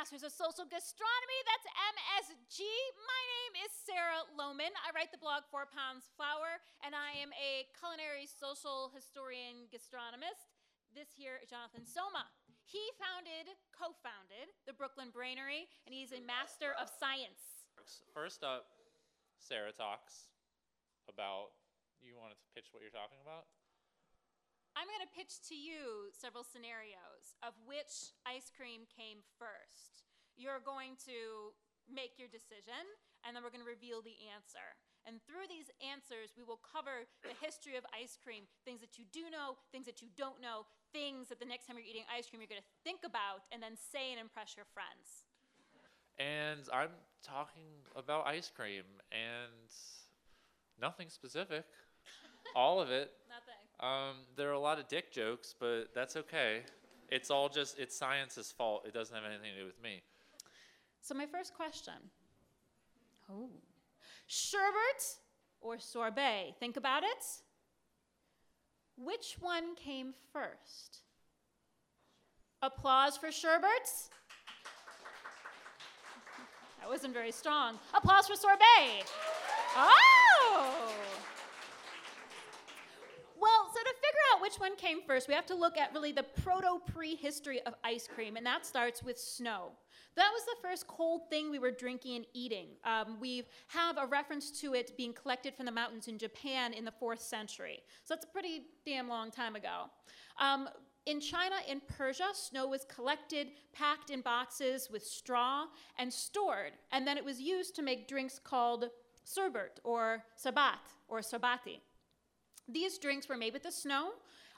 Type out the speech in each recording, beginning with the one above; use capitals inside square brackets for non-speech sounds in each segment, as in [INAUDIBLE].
Masters of Social Gastronomy. That's MSG. My name is Sarah Lohman. I write the blog Four Pounds Flour, and I am a culinary social historian gastronomist. This here Jonathan Soma. He founded, co founded, the Brooklyn Brainery, and he's a master of science. First up, Sarah talks about. You wanted to pitch what you're talking about? I'm going to pitch to you several scenarios of which ice cream came first. You're going to make your decision, and then we're going to reveal the answer. And through these answers, we will cover the history of ice cream things that you do know, things that you don't know, things that the next time you're eating ice cream, you're going to think about and then say and impress your friends. And I'm talking about ice cream and nothing specific. All of it. [LAUGHS] Um, there are a lot of dick jokes, but that's okay. It's all just, it's science's fault. It doesn't have anything to do with me. So, my first question Oh. Sherbet or sorbet? Think about it. Which one came first? Applause for sherbet. That wasn't very strong. Applause for sorbet. Oh! Well, so to figure out which one came first, we have to look at really the proto prehistory of ice cream, and that starts with snow. That was the first cold thing we were drinking and eating. Um, we have a reference to it being collected from the mountains in Japan in the fourth century. So that's a pretty damn long time ago. Um, in China and Persia, snow was collected, packed in boxes with straw, and stored. And then it was used to make drinks called sherbet or sabat or sabati. These drinks were made with the snow,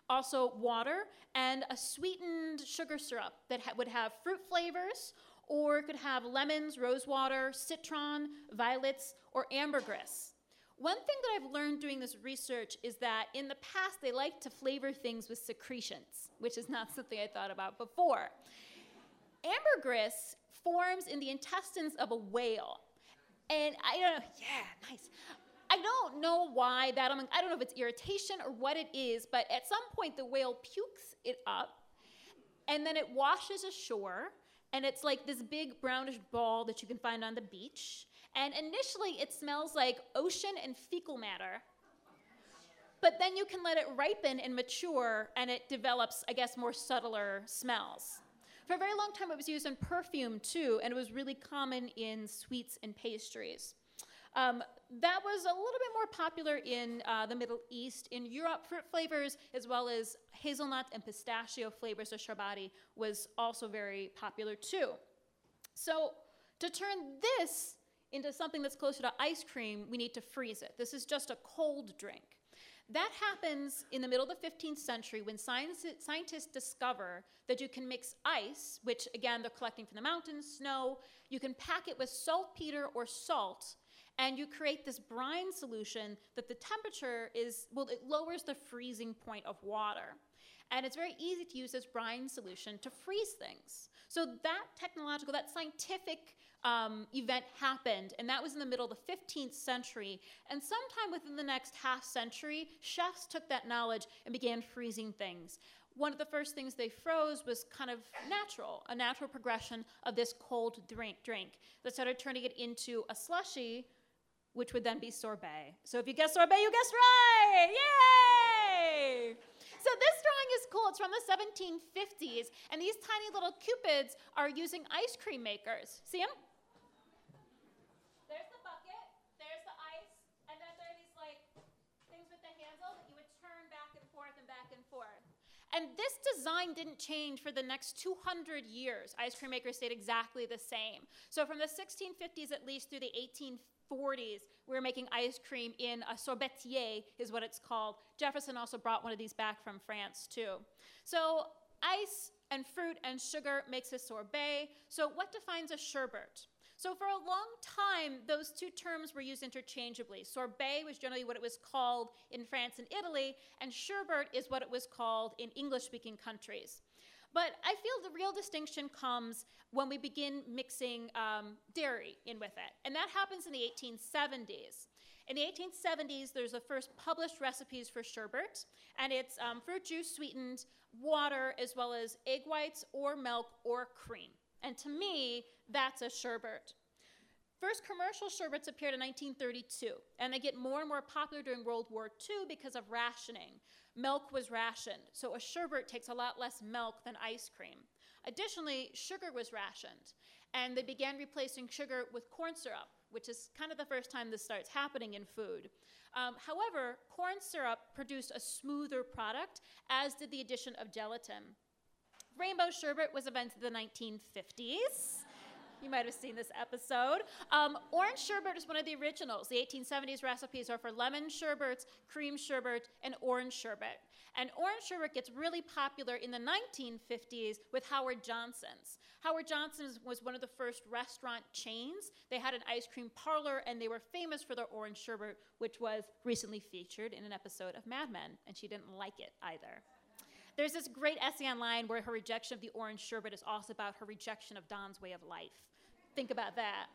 also water, and a sweetened sugar syrup that ha- would have fruit flavors or could have lemons, rosewater, citron, violets, or ambergris. One thing that I've learned doing this research is that in the past they like to flavor things with secretions, which is not [LAUGHS] something I thought about before. Ambergris forms in the intestines of a whale. And I don't know, yeah, nice. I don't know why that, I don't know if it's irritation or what it is, but at some point the whale pukes it up and then it washes ashore and it's like this big brownish ball that you can find on the beach. And initially it smells like ocean and fecal matter. But then you can let it ripen and mature and it develops, I guess, more subtler smells. For a very long time, it was used in perfume too, and it was really common in sweets and pastries. Um, that was a little bit more popular in uh, the Middle East. In Europe, fruit flavors as well as hazelnut and pistachio flavors of sherbati was also very popular too. So to turn this into something that's closer to ice cream, we need to freeze it. This is just a cold drink. That happens in the middle of the 15th century when science, scientists discover that you can mix ice, which again they're collecting from the mountains, snow, you can pack it with saltpeter or salt, and you create this brine solution that the temperature is, well, it lowers the freezing point of water. And it's very easy to use this brine solution to freeze things. So that technological, that scientific um, event happened, and that was in the middle of the 15th century. And sometime within the next half century, chefs took that knowledge and began freezing things. One of the first things they froze was kind of natural, a natural progression of this cold drink. Drink that started turning it into a slushy, which would then be sorbet. So if you guess sorbet, you guessed right! Yay! So this drawing is cool. It's from the 1750s, and these tiny little cupids are using ice cream makers. See them? There's the bucket, there's the ice, and then there are these like things with the handle that you would turn back and forth and back and forth. And this design didn't change for the next 200 years. Ice cream makers stayed exactly the same. So from the 1650s at least through the 1840s, we were making ice cream in a sorbetier, is what it's called. Jefferson also brought one of these back from France too. So ice and fruit and sugar makes a sorbet. So what defines a sherbet? So for a long time, those two terms were used interchangeably. Sorbet was generally what it was called in France and Italy, and sherbet is what it was called in English-speaking countries. But I feel the real distinction comes when we begin mixing um, dairy in with it, and that happens in the 1870s. In the 1870s, there's the first published recipes for sherbet, and it's um, fruit juice sweetened water as well as egg whites or milk or cream. And to me, that's a sherbet. First commercial sherbets appeared in 1932, and they get more and more popular during World War II because of rationing. Milk was rationed, so a sherbet takes a lot less milk than ice cream. Additionally, sugar was rationed, and they began replacing sugar with corn syrup, which is kind of the first time this starts happening in food. Um, however, corn syrup produced a smoother product, as did the addition of gelatin. Rainbow sherbet was invented in the 1950s. You might have seen this episode. Um, orange sherbet is one of the originals. The 1870s recipes are for lemon sherbets, cream sherbet, and orange sherbet. And orange sherbet gets really popular in the 1950s with Howard Johnson's. Howard Johnson's was one of the first restaurant chains. They had an ice cream parlor, and they were famous for their orange sherbet, which was recently featured in an episode of Mad Men, and she didn't like it either. There's this great essay online where her rejection of the orange sherbet is also about her rejection of Don's way of life. Think about that.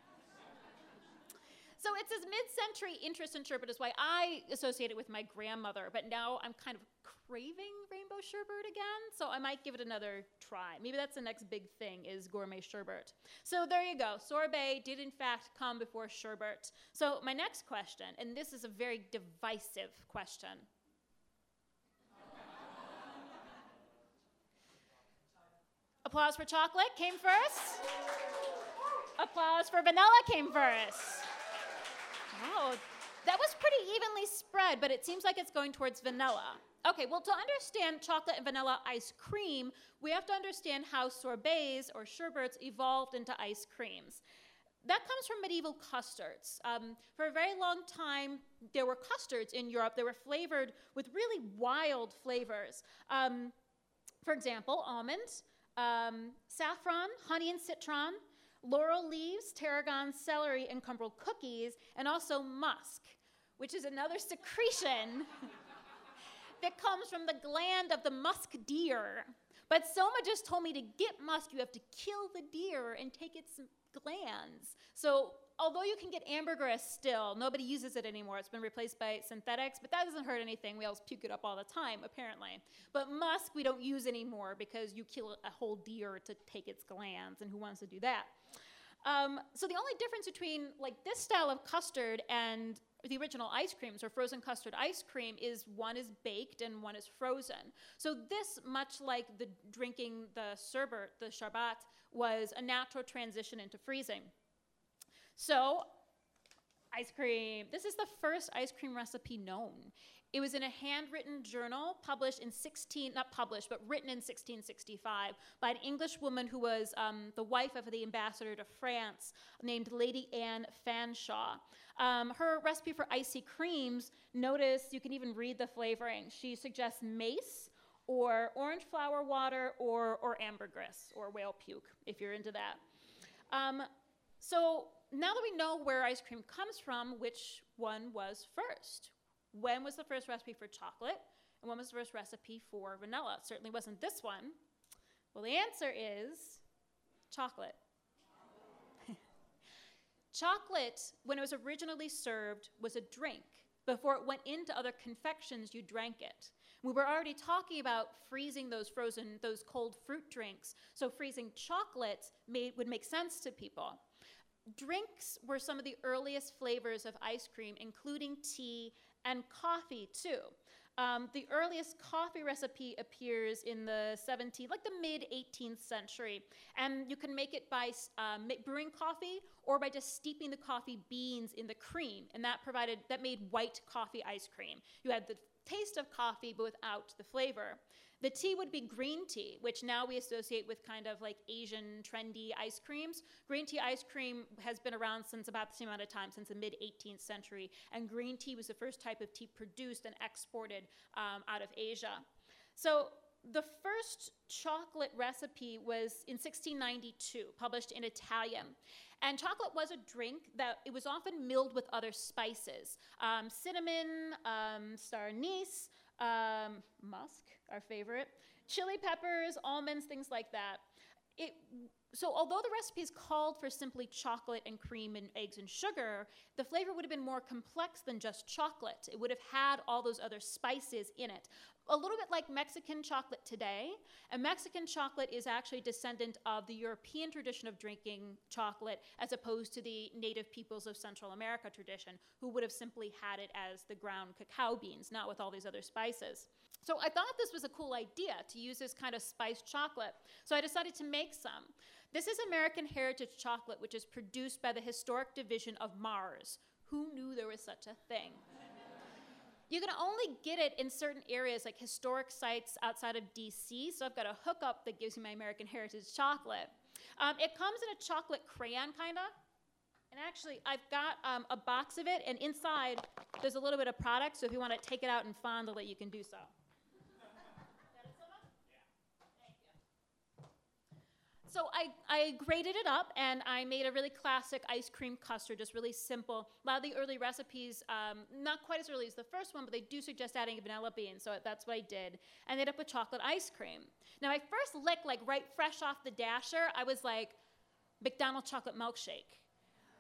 So it's this mid-century interest in sherbet is why I associate it with my grandmother, but now I'm kind of craving rainbow sherbet again, so I might give it another try. Maybe that's the next big thing is gourmet sherbet. So there you go. Sorbet did in fact come before sherbet. So my next question, and this is a very divisive question. Applause for chocolate came first. Applause for vanilla came first. Wow, that was pretty evenly spread, but it seems like it's going towards vanilla. Okay, well, to understand chocolate and vanilla ice cream, we have to understand how sorbets or sherbets evolved into ice creams. That comes from medieval custards. Um, for a very long time, there were custards in Europe that were flavored with really wild flavors. Um, for example, almonds, um, saffron, honey and citron, laurel leaves, tarragon, celery, and crumbled cookies, and also musk, which is another secretion [LAUGHS] that comes from the gland of the musk deer. But Soma just told me to get musk, you have to kill the deer and take its glands. So although you can get ambergris still, nobody uses it anymore. It's been replaced by synthetics, but that doesn't hurt anything. We all puke it up all the time, apparently. But musk we don't use anymore because you kill a whole deer to take its glands, and who wants to do that? Um, so the only difference between like this style of custard and the original ice creams or frozen custard ice cream is one is baked and one is frozen. So this, much like the drinking the sherbet, the sharbat, was a natural transition into freezing. So, ice cream. This is the first ice cream recipe known. It was in a handwritten journal published in 16, not published, but written in 1665 by an English woman who was um, the wife of the ambassador to France named Lady Anne Fanshawe. Um, her recipe for icy creams, notice you can even read the flavoring. She suggests mace or orange flower water or, or ambergris or whale puke if you're into that. Um, so now that we know where ice cream comes from, which one was first? When was the first recipe for chocolate? And when was the first recipe for vanilla? It certainly wasn't this one. Well, the answer is chocolate. [LAUGHS] chocolate, when it was originally served, was a drink. Before it went into other confections, you drank it. We were already talking about freezing those frozen, those cold fruit drinks. So freezing chocolate made, would make sense to people. Drinks were some of the earliest flavors of ice cream, including tea and coffee too. Um, the earliest coffee recipe appears in the 17th, like the mid 18th century, and you can make it by uh, brewing coffee or by just steeping the coffee beans in the cream, and that provided that made white coffee ice cream. You had the taste of coffee but without the flavor. The tea would be green tea, which now we associate with kind of like Asian trendy ice creams. Green tea ice cream has been around since about the same amount of time, since the mid 18th century, and green tea was the first type of tea produced and exported um, out of Asia. So the first chocolate recipe was in 1692, published in Italian. And chocolate was a drink that it was often milled with other spices um, cinnamon, um, star anise, um, musk, our favorite, chili peppers, almonds, things like that. It, so although the recipe is called for simply chocolate and cream and eggs and sugar, the flavor would have been more complex than just chocolate. It would have had all those other spices in it. a little bit like Mexican chocolate today. And Mexican chocolate is actually descendant of the European tradition of drinking chocolate as opposed to the native peoples of Central America tradition, who would have simply had it as the ground cacao beans, not with all these other spices. So I thought this was a cool idea to use this kind of spiced chocolate. So I decided to make some. This is American Heritage chocolate, which is produced by the Historic Division of Mars. Who knew there was such a thing? You can only get it in certain areas like historic sites outside of DC. So I've got a hookup that gives me my American Heritage chocolate. Um, it comes in a chocolate crayon, kind of. And actually, I've got um, a box of it, and inside there's a little bit of product. So if you want to take it out and fondle it, you can do so. So I, I grated it up and I made a really classic ice cream custard, just really simple. A lot of the early recipes, um, not quite as early as the first one, but they do suggest adding vanilla beans, so that's what I did. And ended up with chocolate ice cream. Now, my first lick, like right fresh off the dasher, I was like, McDonald's chocolate milkshake.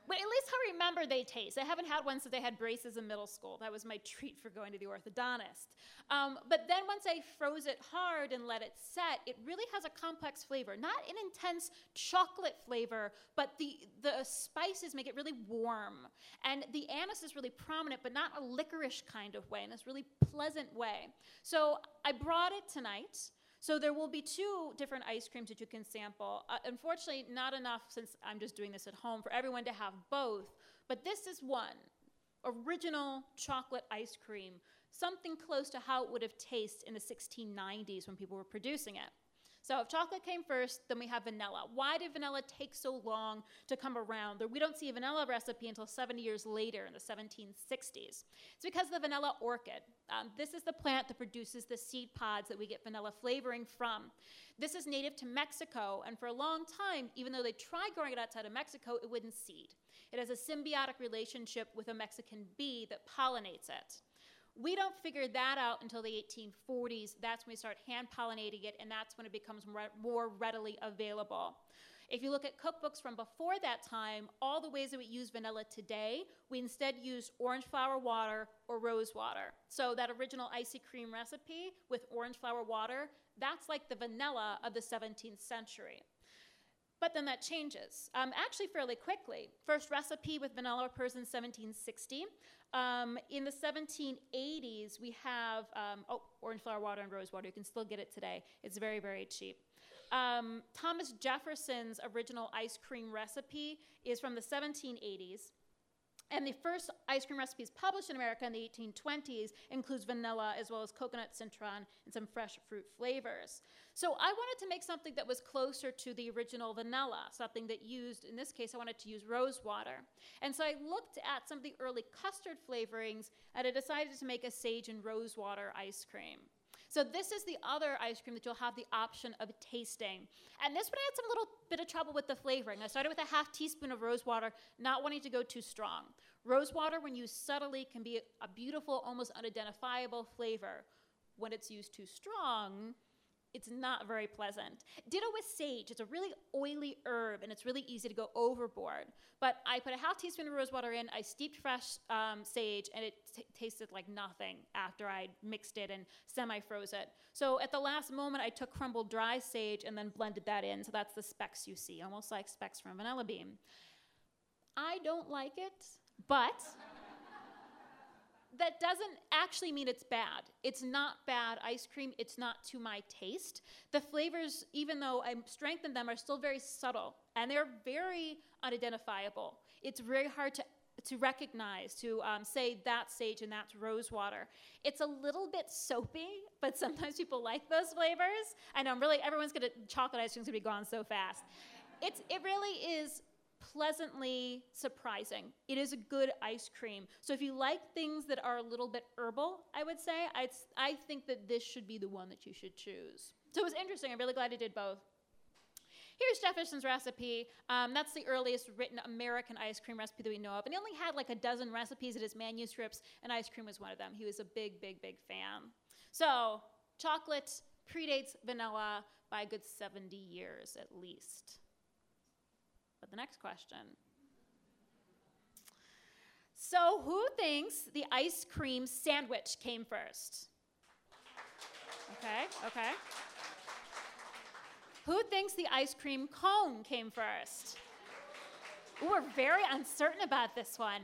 But at least I remember they taste. I haven't had one since I had braces in middle school. That was my [LAUGHS] treat for going to the orthodontist. Um, but then once I froze it hard and let it set, it really has a complex flavor. Not an intense chocolate flavor, but the, the spices make it really warm. And the anise is really prominent, but not a licorice kind of way, in this really pleasant way. So I brought it tonight. So there will be two different ice creams that you can sample. Uh, unfortunately, not enough since I'm just doing this at home for everyone to have both. But this is one original chocolate ice cream, something close to how it would have tasted in the 1690s when people were producing it. So if chocolate came first, then we have vanilla. Why did vanilla take so long to come around? We don't see a vanilla recipe until 70 years later in the 1760s. It's because of the vanilla orchid. Um, this is the plant that produces the seed pods that we get vanilla flavoring from. This is native to Mexico, and for a long time, even though they tried growing it outside of Mexico, it wouldn't seed. It has a symbiotic relationship with a Mexican bee that pollinates it. We don't figure that out until the 1840s. That's when we start hand pollinating it, and that's when it becomes more readily available. If you look at cookbooks from before that time, all the ways that we use vanilla today, we instead use orange flower water or rose water. So that original icy cream recipe with orange flower water, that's like the vanilla of the 17th century. But then that changes, um, actually fairly quickly. First recipe with vanilla occurs in 1760. Um, in the 1780s, we have, um, oh, orange flower water and rose water. You can still get it today. It's very, very cheap. Um, Thomas Jefferson's original ice cream recipe is from the 1780s. And the first ice cream recipes published in America in the 1820s includes vanilla as well as coconut citron and some fresh fruit flavors. So I wanted to make something that was closer to the original vanilla, something that used, in this case, I wanted to use rose water. And so I looked at some of the early custard flavorings and I decided to make a sage and rose water ice cream. So this is the other ice cream that you'll have the option of tasting. And this one I had some little bit of trouble with the flavoring. I started with a half teaspoon of rose water, not wanting to go too strong. Rose water, when used subtly, can be a beautiful, almost unidentifiable flavor. When it's used too strong, it's not very pleasant. Ditto with sage. It's a really oily herb and it's really easy to go overboard. But I put a half teaspoon of rose water in, I steeped fresh um, sage, and it t- tasted like nothing after I mixed it and semi froze it. So at the last moment, I took crumbled dry sage and then blended that in. So that's the specks you see, almost like specks from vanilla bean. I don't like it, but that doesn't actually mean it's bad. It's not bad ice cream. It's not to my taste. The flavors, even though I strengthened them, are still very subtle and they're very unidentifiable. It's very hard to to recognize, to um, say that's sage and that's rose water. It's a little bit soapy, but [LAUGHS] sometimes people like those flavors. I know, I'm really, everyone's gonna, chocolate ice cream's gonna be gone so fast. It's, it really is pleasantly surprising. It is a good ice cream. So if you like things that are a little bit herbal, I would say, I'd, I think that this should be the one that you should choose. So it was interesting. I'm really glad I did both. Here's Jefferson's recipe. Um, that's the earliest written American ice cream recipe that we know of. And he only had like a dozen recipes in his manuscripts, and ice cream was one of them. He was a big, big, big fan. So, chocolate predates vanilla by a good 70 years at least. But the next question. So, who thinks the ice cream sandwich came first? Okay, okay. Who thinks the ice cream cone came first? Ooh, we're very uncertain about this one.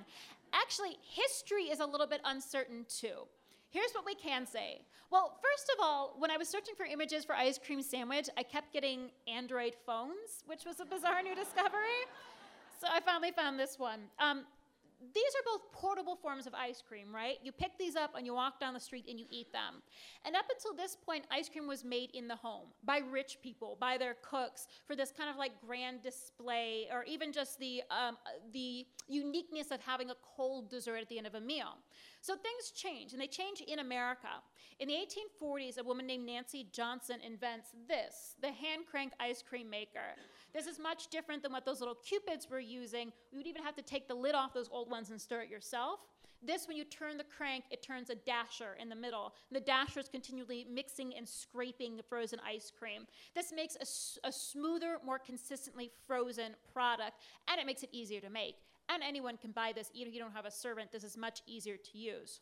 Actually, history is a little bit uncertain too. Here's what we can say. Well, first of all, when I was searching for images for ice cream sandwich, I kept getting Android phones, which was a bizarre new discovery. So I finally found this one. Um, these are both portable forms of ice cream, right? You pick these up and you walk down the street and you eat them. And up until this point, ice cream was made in the home by rich people, by their cooks, for this kind of like grand display, or even just the um, the uniqueness of having a cold dessert at the end of a meal. So things change, and they change in America. In the 1840s, a woman named Nancy Johnson invents this, the hand crank ice cream maker. This is much different than what those little cupids were using. You would even have to take the lid off those old ones and stir it yourself. This, when you turn the crank, it turns a dasher in the middle. And the dasher is continually mixing and scraping the frozen ice cream. This makes a, a smoother, more consistently frozen product, and it makes it easier to make. And anyone can buy this, even if you don't have a servant. This is much easier to use.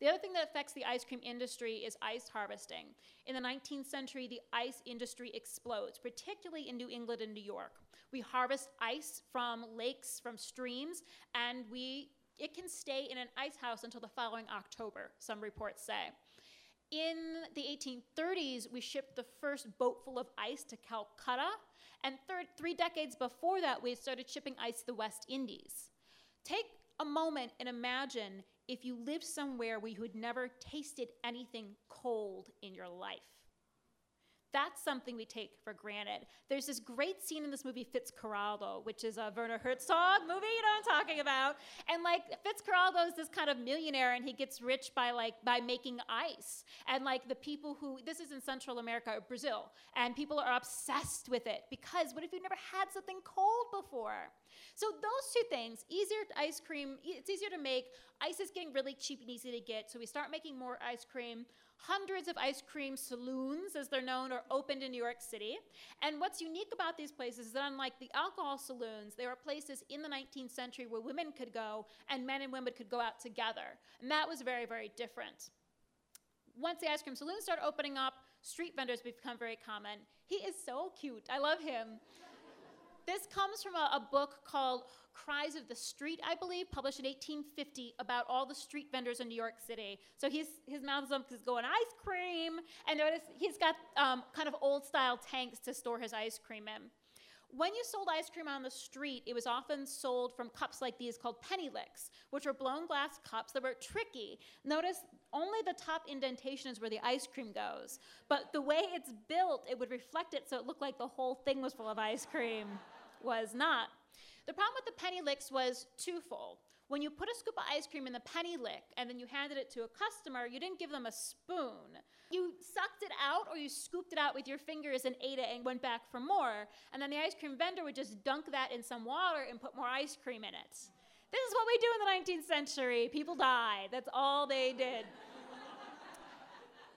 The other thing that affects the ice cream industry is ice harvesting. In the 19th century, the ice industry explodes, particularly in New England and New York. We harvest ice from lakes, from streams, and we it can stay in an ice house until the following October, some reports say. In the 1830s, we shipped the first boatful of ice to Calcutta, and third, three decades before that, we started shipping ice to the West Indies. Take a moment and imagine if you lived somewhere where you had never tasted anything cold in your life. That's something we take for granted. There's this great scene in this movie, Fitzcarraldo, which is a Werner Herzog movie, you know what I'm talking about. And like Fitzcarraldo is this kind of millionaire and he gets rich by like by making ice. And like the people who this is in Central America or Brazil, and people are obsessed with it because what if you've never had something cold before? So those two things, easier ice cream, it's easier to make. Ice is getting really cheap and easy to get, so we start making more ice cream. Hundreds of ice cream saloons, as they're known, are opened in New York City. And what's unique about these places is that unlike the alcohol saloons, they were places in the 19th century where women could go and men and women could go out together. And that was very, very different. Once the ice cream saloons start opening up, street vendors become very common. He is so cute. I love him. This comes from a, a, book called Cries of the Street, I believe, published in 1850 about all the street vendors in New York City. So he's, his mouth is is going ice cream, and notice he's got um, kind of old style tanks to store his ice cream in. When you sold ice cream on the street, it was often sold from cups like these called penny licks, which were blown glass cups that were tricky. Notice only the top indentation is where the ice cream goes, but the way it's built, it would reflect it so it looked like the whole thing was full of ice cream [LAUGHS] was not. The problem with the penny licks was twofold. When you put a scoop of ice cream in the penny lick and then you handed it to a customer, you didn't give them a spoon. You sucked it out or you scooped it out with your fingers and ate it and went back for more. And then the ice cream vendor would just dunk that in some water and put more ice cream in it. This is what we do in the 19th century. People died. That's all they did.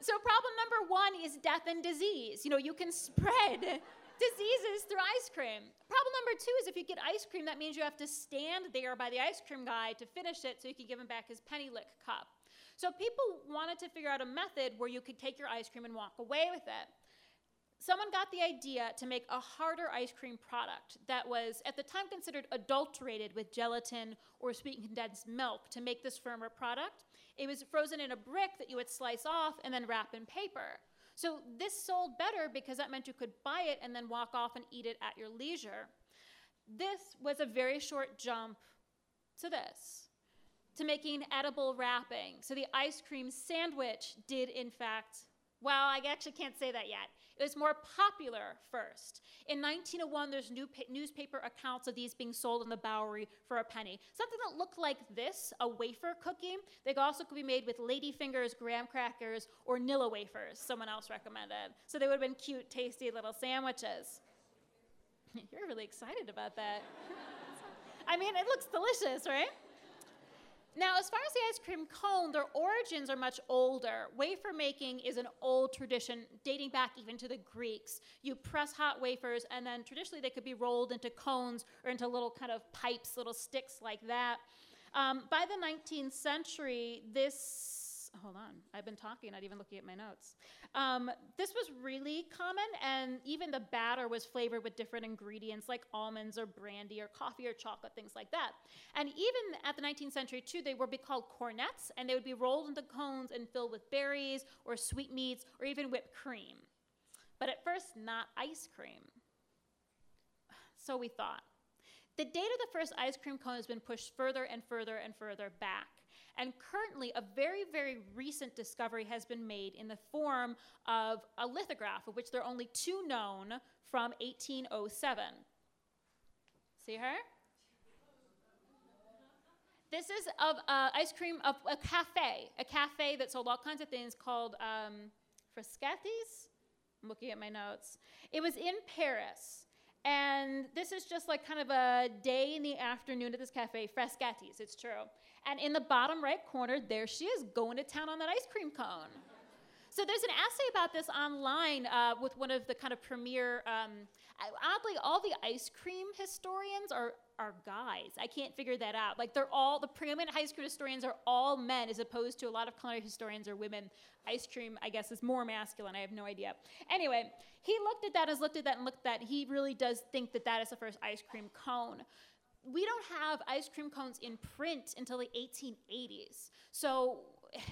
so, problem number one is death and disease. You know, you can spread [LAUGHS] diseases through ice cream. Problem number two is if you get ice cream, that means you have to stand there by the ice cream guy to finish it so you can give him back his penny lick cup. So people wanted to figure out a method where you could take your ice cream and walk away with it. Someone got the idea to make a harder ice cream product that was at the time considered adulterated with gelatin or sweetened condensed milk to make this firmer product. It was frozen in a brick that you would slice off and then wrap in paper. So this sold better because that meant you could buy it and then walk off and eat it at your leisure. This was a very short jump to this, to making edible wrapping. So the ice cream sandwich did, in fact, well, I actually can't say that yet. It was more popular first. In 1901, there's new pa- newspaper accounts of these being sold in the Bowery for a penny. Something that looked like this, a wafer cookie. They also could be made with lady fingers, graham crackers, or Nilla wafers, someone else recommended. So they would have been cute, tasty little sandwiches. [LAUGHS] You're really excited about that. [LAUGHS] I mean, it looks delicious, right? Now, as far as the ice cream cone, their origins are much older. Wafer making is an old tradition dating back even to the Greeks. You press hot wafers, and then traditionally they could be rolled into cones or into little kind of pipes, little sticks like that. Um, by the 19th century, this, hold on. I've been talking, not even looking at my notes. Um, this was really common, and even the batter was flavored with different ingredients like almonds or brandy or coffee or chocolate, things like that. And even at the 19th century, too, they would be called cornets, and they would be rolled into cones and filled with berries or sweetmeats or even whipped cream. But at first, not ice cream. So we thought. The date of the first ice cream cone has been pushed further and further and further back. And currently, a very, very recent discovery has been made in the form of a lithograph, of which there are only two known from 1807. See her? This is of uh, ice cream of a cafe, a cafe that sold all kinds of things called um, Frascati's. I'm looking at my notes. It was in Paris. And this is just like kind of a day in the afternoon at this cafe, Frascati's, it's true. And in the bottom right corner, there she is going to town on that ice cream cone. So there's an essay about this online uh, with one of the kind of premier. Um, oddly, all the ice cream historians are are guys. I can't figure that out. Like they're all the preeminent ice cream historians are all men, as opposed to a lot of culinary historians are women. Ice cream, I guess, is more masculine. I have no idea. Anyway, he looked at that, has looked at that, and looked at that. He really does think that that is the first ice cream cone we don't have ice cream cones in print until the 1880s. So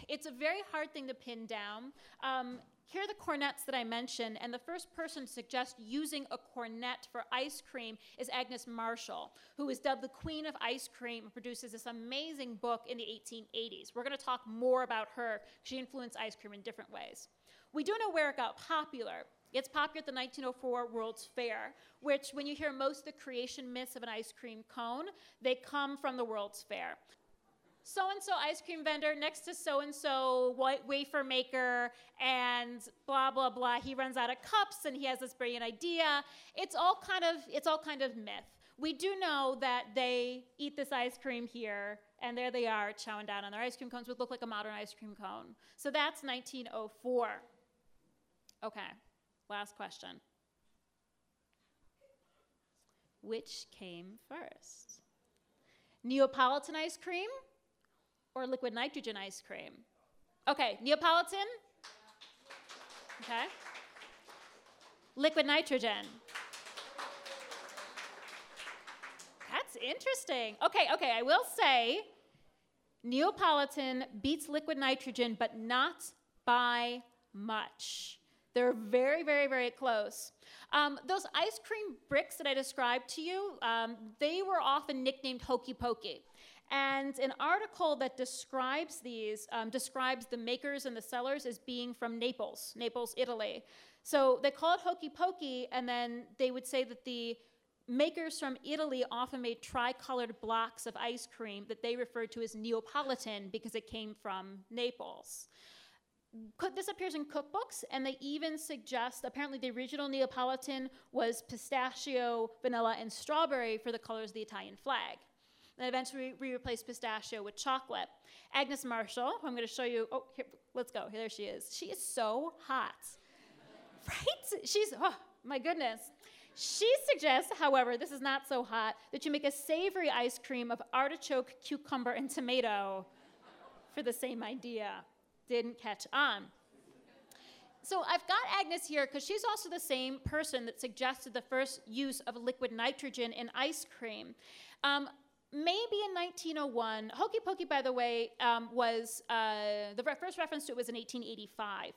it's a very hard thing to pin down. Um, here are the cornets that I mentioned, and the first person to suggest using a cornet for ice cream is Agnes Marshall, who is dubbed the queen of ice cream and produces this amazing book in the 1880s. We're going to talk more about her. She influenced ice cream in different ways. We do know where it got popular. It's popular at the 1904 World's Fair, which, when you hear most of the creation myths of an ice cream cone, they come from the World's Fair. So and so ice cream vendor next to so and so wafer maker, and blah blah blah. He runs out of cups, and he has this brilliant idea. It's all kind of it's all kind of myth. We do know that they eat this ice cream here, and there they are chowing down on their ice cream cones, which look like a modern ice cream cone. So that's 1904. Okay. Last question. Which came first? Neapolitan ice cream or liquid nitrogen ice cream? Okay, Neapolitan? Okay. Liquid nitrogen. That's interesting. Okay, okay, I will say Neapolitan beats liquid nitrogen, but not by much. They're very, very, very close. Um, those ice cream bricks that I described to you, um, they were often nicknamed Hokey Pokey. And an article that describes these um, describes the makers and the sellers as being from Naples, Naples, Italy. So they call it Hokey Pokey, and then they would say that the makers from Italy often made tricolored blocks of ice cream that they referred to as Neapolitan because it came from Naples this appears in cookbooks, and they even suggest apparently the original Neapolitan was pistachio, vanilla, and strawberry for the colors of the Italian flag. And eventually we replaced pistachio with chocolate. Agnes Marshall, who I'm going to show you. Oh, here, let's go. There she is. She is so hot. right? She's, oh, my goodness. She suggests, however, this is not so hot, that you make a savory ice cream of artichoke, cucumber, and tomato for the same idea didn't catch on. So I've got Agnes here because she's also the same person that suggested the first use of liquid nitrogen in ice cream. Um, maybe in 1901, Hokey Pokey, by the way, um, was uh, the re- first reference to it was in 1885.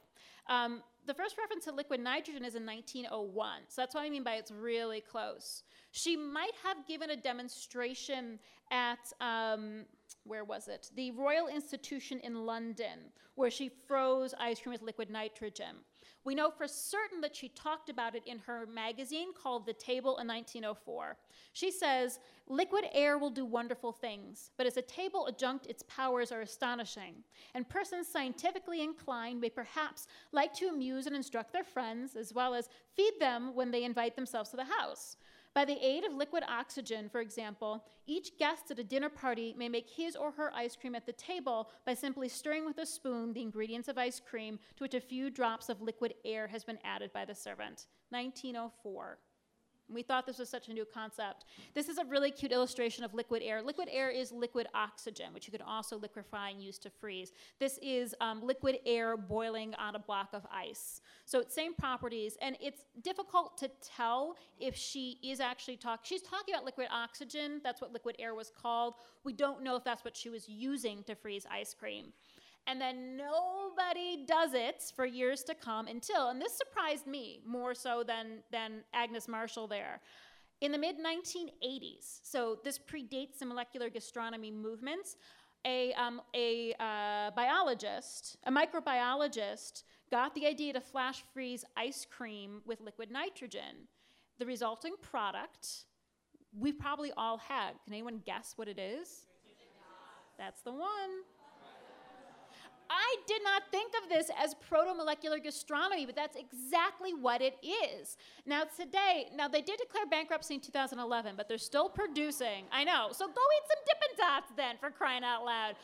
Um, the first reference to liquid nitrogen is in 1901, so that's what I mean by it's really close. She might have given a demonstration at, um, where was it? The Royal Institution in London, where she froze ice cream with liquid nitrogen. We know for certain that she talked about it in her magazine called The Table in 1904. She says, Liquid air will do wonderful things, but as a table adjunct, its powers are astonishing. And persons scientifically inclined may perhaps like to amuse and instruct their friends, as well as feed them when they invite themselves to the house. By the aid of liquid oxygen, for example, each guest at a dinner party may make his or her ice cream at the table by simply stirring with a spoon the ingredients of ice cream to which a few drops of liquid air has been added by the servant. 1904. We thought this was such a new concept. This is a really cute illustration of liquid air. Liquid air is liquid oxygen, which you can also liquefy and use to freeze. This is um, liquid air boiling on a block of ice. So it's same properties, and it's difficult to tell if she is actually talking. She's talking about liquid oxygen. That's what liquid air was called. We don't know if that's what she was using to freeze ice cream. And then nobody does it for years to come until, and this surprised me more so than, than Agnes Marshall there. In the mid 1980s, so this predates the molecular gastronomy movements, a, um, a uh, biologist, a microbiologist, got the idea to flash freeze ice cream with liquid nitrogen. The resulting product, we probably all had. Can anyone guess what it is? That's the one. I did not think of this as proto-molecular gastronomy, but that's exactly what it is. Now today, now they did declare bankruptcy in 2011, but they're still producing. I know. So go eat some Dippin' Dots then, for crying out loud.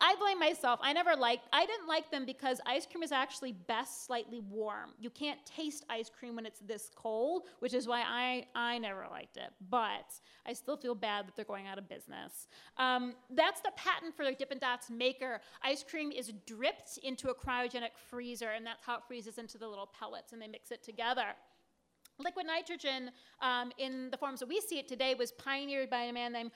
I blame myself. I never liked. I didn't like them because ice cream is actually best slightly warm. You can't taste ice cream when it's this cold, which is why I I never liked it. But I still feel bad that they're going out of business. Um, that's the patent for the Dippin' Dots maker. Ice cream is dripped into a cryogenic freezer, and that's how it freezes into the little pellets, and they mix it together. Liquid nitrogen, um, in the forms that we see it today, was pioneered by a man named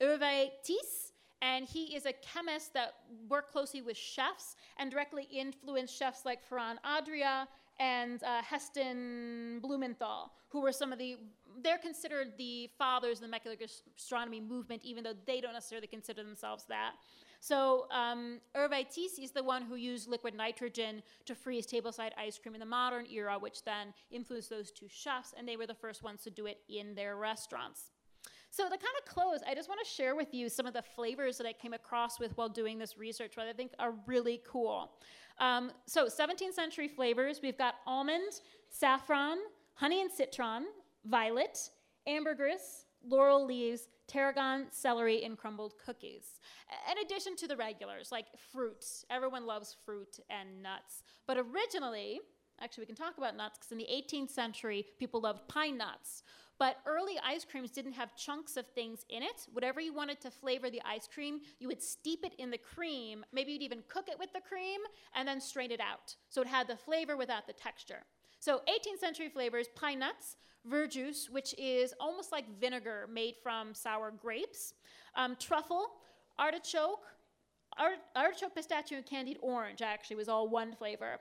Hervé Thys and he is a chemist that worked closely with chefs and directly influenced chefs like Ferran Adrià and uh, Heston Blumenthal, who were some of the, they're considered the fathers of the molecular gastronomy movement, even though they don't necessarily consider themselves that. So um, Hervé is the one who used liquid nitrogen to freeze tableside ice cream in the modern era, which then influenced those two chefs, and they were the first ones to do it in their restaurants. So to kind of close, I just want to share with you some of the flavors that I came across with while doing this research, that I think are really cool. Um, so 17th century flavors, we've got almond, saffron, honey and citron, violet, ambergris, laurel leaves, tarragon, celery, and crumbled cookies. In addition to the regulars like fruit, everyone loves fruit and nuts. But originally, actually, we can talk about nuts because in the 18th century, people loved pine nuts. But early ice creams didn't have chunks of things in it. Whatever you wanted to flavor the ice cream, you would steep it in the cream. Maybe you'd even cook it with the cream and then strain it out. So it had the flavor without the texture. So 18th century flavors, pine nuts, verjuice, which is almost like vinegar made from sour grapes, um, truffle, artichoke, art- artichoke, pistachio, and candied orange actually was all one flavor.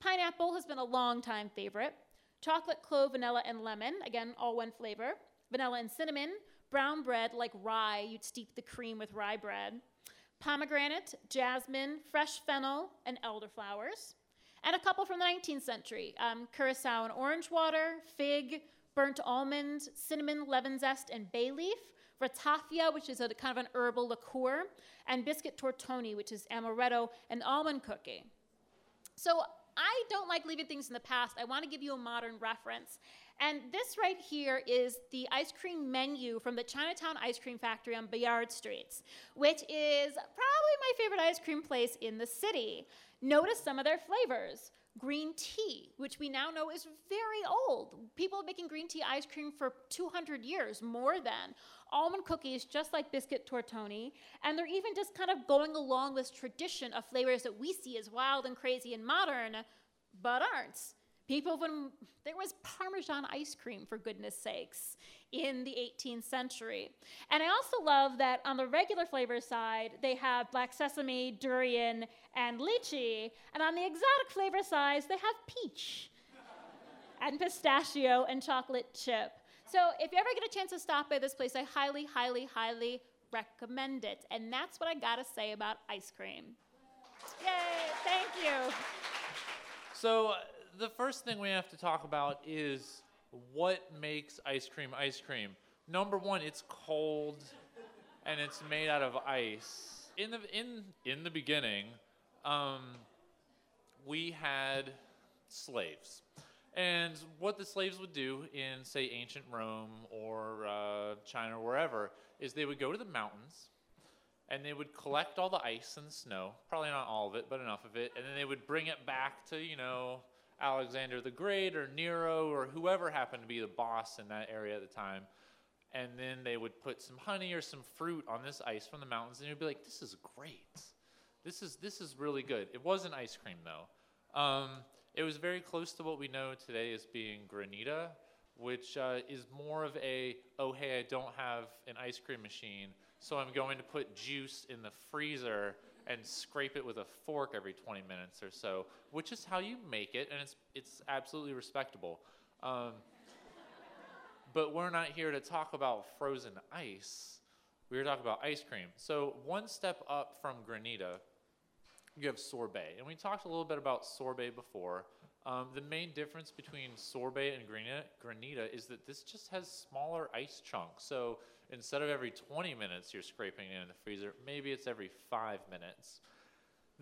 Pineapple has been a long time favorite. Chocolate, clove, vanilla, and lemon, again, all one flavor. Vanilla and cinnamon. Brown bread, like rye, you'd steep the cream with rye bread. Pomegranate, jasmine, fresh fennel, and elderflowers. And a couple from the 19th century um, curacao and orange water, fig, burnt almond, cinnamon, lemon zest, and bay leaf. Ratafia, which is a kind of an herbal liqueur, and biscuit tortoni, which is amaretto and almond cookie. So I don't like leaving things in the past. I want to give you a modern reference. And this right here is the ice cream menu from the Chinatown Ice Cream Factory on Bayard Streets, which is probably my favorite ice cream place in the city. Notice some of their flavors. Green tea, which we now know is very old. People have been making green tea ice cream for 200 years, more than almond cookies, just like biscuit tortoni, and they're even just kind of going along this tradition of flavors that we see as wild and crazy and modern, but aren't. People, when there was Parmesan ice cream, for goodness sakes, in the 18th century. And I also love that on the regular flavor side, they have black sesame, durian, and lychee. And on the exotic flavor side, they have peach, [LAUGHS] and pistachio, and chocolate chip. So if you ever get a chance to stop by this place, I highly, highly, highly recommend it. And that's what I gotta say about ice cream. Yay, thank you. So, the first thing we have to talk about is what makes ice cream ice cream. Number one, it's cold and it's made out of ice. In the in in the beginning, um, we had slaves. And what the slaves would do in, say, ancient Rome or uh, China or wherever is they would go to the mountains and they would collect all the ice and snow, probably not all of it, but enough of it, and then they would bring it back to, you know, Alexander the Great or Nero or whoever happened to be the boss in that area at the time. And then they would put some honey or some fruit on this ice from the mountains, and you'd be like, "This is great. This is this is really good." It wasn't ice cream though. Um, it was very close to what we know today as being granita, which uh, is more of a, "Oh hey, I don't have an ice cream machine, so I'm going to put juice in the freezer." And scrape it with a fork every 20 minutes or so, which is how you make it, and it's it's absolutely respectable. Um, but we're not here to talk about frozen ice. We're talking about ice cream. So one step up from granita, you have sorbet, and we talked a little bit about sorbet before. Um, the main difference between sorbet and granita, granita is that this just has smaller ice chunks. So instead of every 20 minutes you're scraping it in the freezer, maybe it's every five minutes.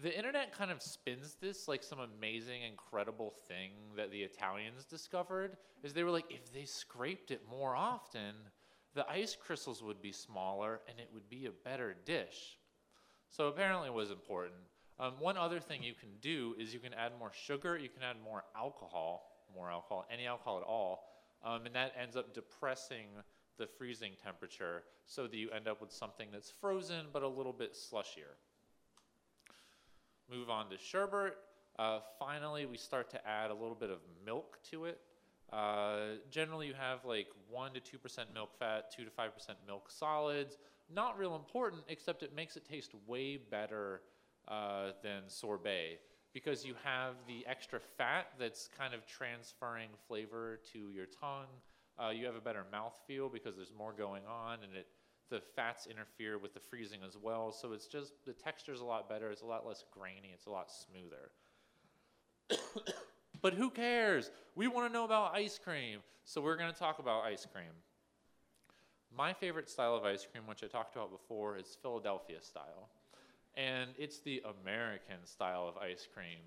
The internet kind of spins this like some amazing, incredible thing that the Italians discovered. Is they were like, if they scraped it more often, the ice crystals would be smaller and it would be a better dish. So apparently it was important. Um, one other thing you can do is you can add more sugar, you can add more alcohol, more alcohol, any alcohol at all, um, and that ends up depressing the freezing temperature so that you end up with something that's frozen but a little bit slushier. Move on to sherbet. Uh, finally, we start to add a little bit of milk to it. Uh, generally, you have like 1 to 2% milk fat, 2 to 5% milk solids. Not real important, except it makes it taste way better uh, than sorbet because you have the extra fat that's kind of transferring flavor to your tongue. Uh, you have a better mouth feel because there's more going on, and it the fats interfere with the freezing as well. So it's just the texture's a lot better. It's a lot less grainy. It's a lot smoother. [COUGHS] but who cares? We want to know about ice cream. So we're going to talk about ice cream. My favorite style of ice cream, which I talked about before, is Philadelphia style. And it's the American style of ice cream.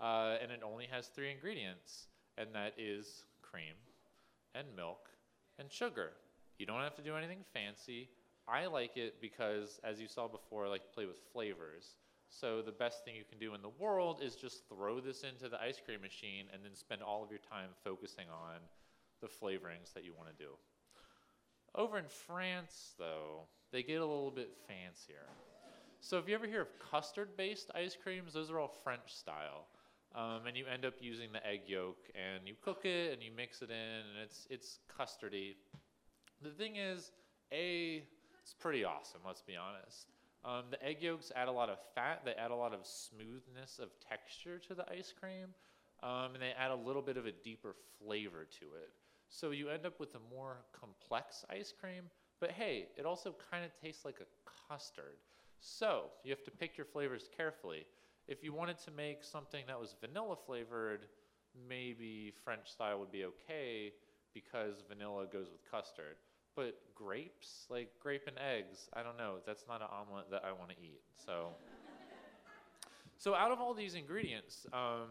Uh, and it only has three ingredients, and that is cream and milk and sugar. You don't have to do anything fancy. I like it because, as you saw before, I like to play with flavors. So the best thing you can do in the world is just throw this into the ice cream machine and then spend all of your time focusing on the flavorings that you want to do. Over in France, though, they get a little bit fancier. So if you ever hear of custard-based ice creams, those are all French style. Um, and you end up using the egg yolk and you cook it and you mix it in and it's it's custardy. The thing is, a it's pretty awesome. Let's be honest. Um, the egg yolks add a lot of fat. They add a lot of smoothness of texture to the ice cream, um, and they add a little bit of a deeper flavor to it. So you end up with a more complex ice cream. But hey, it also kind of tastes like a custard. So you have to pick your flavors carefully. If you wanted to make something that was vanilla flavored, maybe French style would be okay because vanilla goes with custard. But grapes, like grape and eggs, I don't know. That's not an omelet that I want to eat. So, [LAUGHS] so out of all these ingredients, um,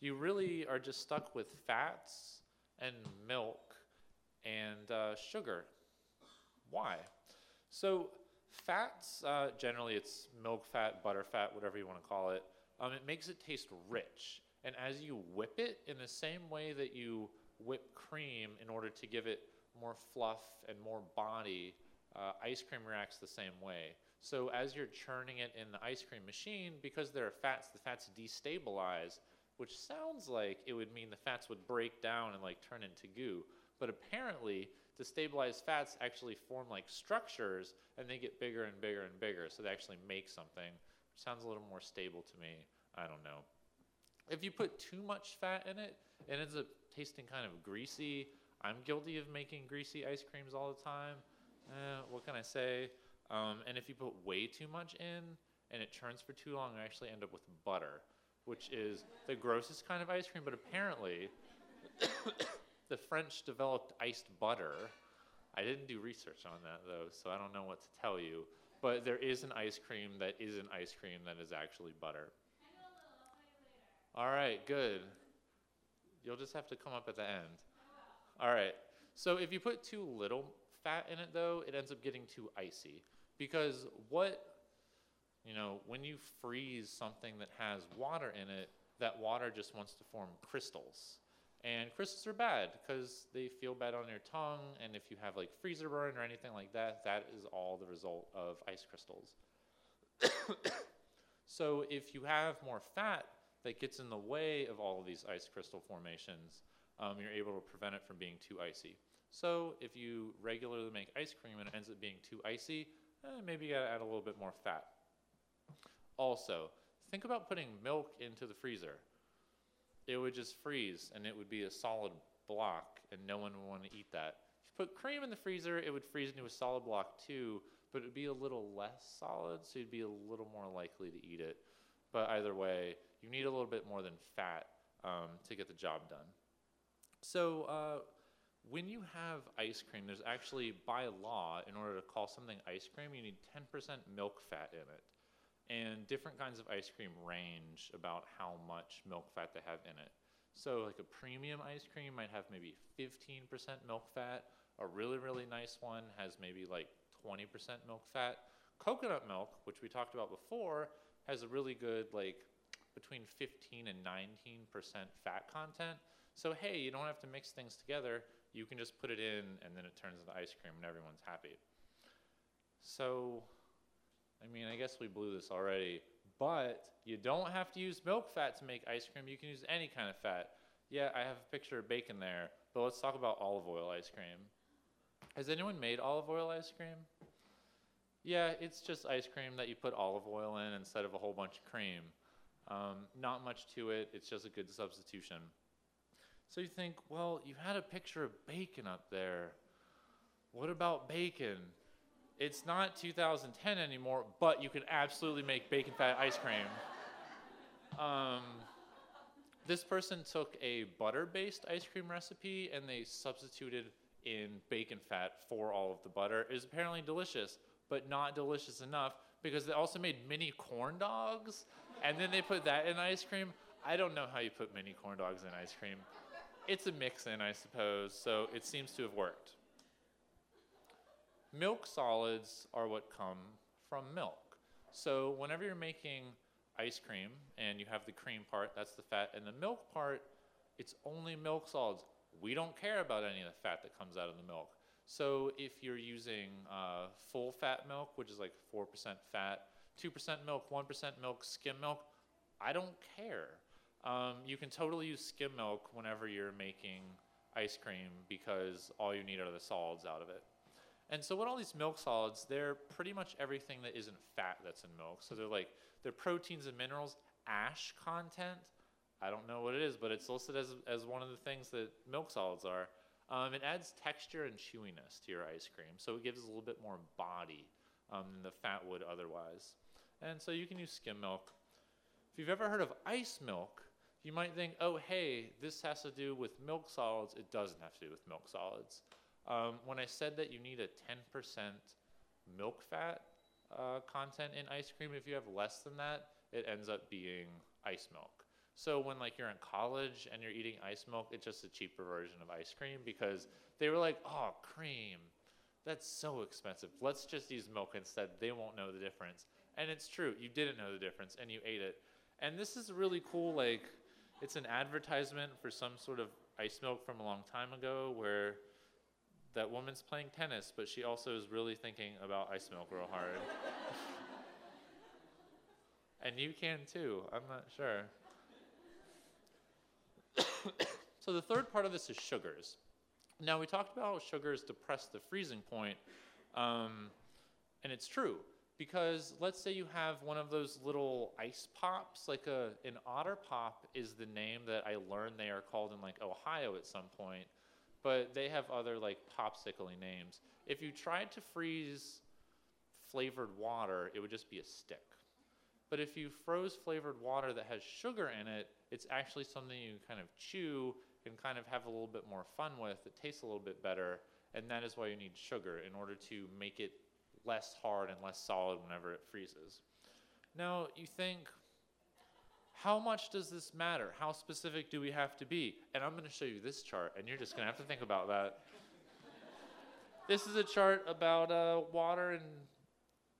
you really are just stuck with fats and milk and uh, sugar. Why? So Fats, uh, generally it's milk fat, butter fat, whatever you want to call it. Um, it makes it taste rich. And as you whip it, in the same way that you whip cream in order to give it more fluff and more body, uh, ice cream reacts the same way. So as you're churning it in the ice cream machine, because there are fats, the fats destabilize, which sounds like it would mean the fats would break down and like turn into goo. But apparently, to stabilize fats actually form like structures and they get bigger and bigger and bigger. So they actually make something, sounds a little more stable to me. I don't know. If you put too much fat in it, it ends up tasting kind of greasy. I'm guilty of making greasy ice creams all the time. Eh, what can I say? Um, and if you put way too much in and it churns for too long, you actually end up with butter, which is the grossest kind of ice cream. But apparently, the French developed iced butter. I didn't do research on that though, so I don't know what to tell you. But there is an ice cream that is an ice cream that is actually butter. All right, good. You'll just have to come up at the end. All right. So if you put too little fat in it though, it ends up getting too icy. Because what, you know, when you freeze something that has water in it, that water just wants to form crystals. And crystals are bad because they feel bad on your tongue, and if you have like freezer burn or anything like that, that is all the result of ice crystals. [COUGHS] so if you have more fat that gets in the way of all of these ice crystal formations, um, you're able to prevent it from being too icy. So if you regularly make ice cream and it ends up being too icy, eh, maybe you gotta add a little bit more fat. Also, think about putting milk into the freezer. It would just freeze and it would be a solid block, and no one would want to eat that. If you put cream in the freezer, it would freeze into a solid block too, but it would be a little less solid, so you'd be a little more likely to eat it. But either way, you need a little bit more than fat um, to get the job done. So, uh, when you have ice cream, there's actually by law, in order to call something ice cream, you need 10% milk fat in it. And different kinds of ice cream range about how much milk fat they have in it. So, like a premium ice cream might have maybe 15% milk fat. A really, really nice one has maybe like 20% milk fat. Coconut milk, which we talked about before, has a really good, like between 15 and 19% fat content. So, hey, you don't have to mix things together. You can just put it in and then it turns into ice cream and everyone's happy. So, I mean, I guess we blew this already, but you don't have to use milk fat to make ice cream. You can use any kind of fat. Yeah, I have a picture of bacon there, but let's talk about olive oil ice cream. Has anyone made olive oil ice cream? Yeah, it's just ice cream that you put olive oil in instead of a whole bunch of cream. Um, not much to it, it's just a good substitution. So you think, well, you had a picture of bacon up there. What about bacon? It's not 2010 anymore, but you can absolutely make bacon fat ice cream. [LAUGHS] Um, this person took a butter based ice cream recipe and they substituted in bacon fat for all of the butter. It was apparently delicious, but not delicious enough because they also made mini corn dogs and then they put that in ice cream. I don't know how you put mini corn dogs in ice cream. It's a mix in, I suppose, so it seems to have worked. Milk solids are what come from milk. So whenever you're making ice cream and you have the cream part, that's the fat, and the milk part, it's only milk solids. We don't care about any of the fat that comes out of the milk. So if you're using uh, full fat milk, which is like 4% fat, 2% milk, 1% milk, skim milk, I don't care. Um, you can totally use skim milk whenever you're making ice cream because all you need are the solids out of it. And so what all these milk solids, they're pretty much everything that isn't fat that's in milk. So they're like they're proteins and minerals, ash content. I don't know what it is, but it's listed as as one of the things that milk solids are. Um, it adds texture and chewiness to your ice cream, so it gives a little bit more body um, than the fat would otherwise. And so you can use skim milk. If you've ever heard of ice milk, you might think, oh, hey, this has to do with milk solids. It doesn't have to do with milk solids. Um, when I said that you need a 10% milk fat uh, content in ice cream, if you have less than that, it ends up being ice milk. So when like you're in college and you're eating ice milk, it's just a cheaper version of ice cream because they were like, oh, cream, that's so expensive. Let's just use milk instead. They won't know the difference. And it's true, you didn't know the difference and you ate it. And this is really cool, like it's an advertisement for some sort of ice milk from a long time ago where that woman's playing tennis, but she also is really thinking about ice milk real hard. [LAUGHS] and you can too, I'm not sure. [COUGHS] so the third part of this is sugars. Now we talked about sugars depress the freezing point, um, and it's true because let's say you have one of those little ice pops like a an otter pop is the name that i learned they are called in like ohio at some point but they have other like popsicle names. If you tried to freeze flavored water it would just be a stick. But if you froze flavored water that has sugar in it it's actually something you kind of chew and kind of have a little bit more fun with. It tastes a little bit better and that is why you need sugar in order to make it less hard and less solid whenever it freezes. Now, you think, how much does this matter? How specific do we have to be? And I'm going to show you this chart, and you're just going to have to think about that. this is a chart about uh, water and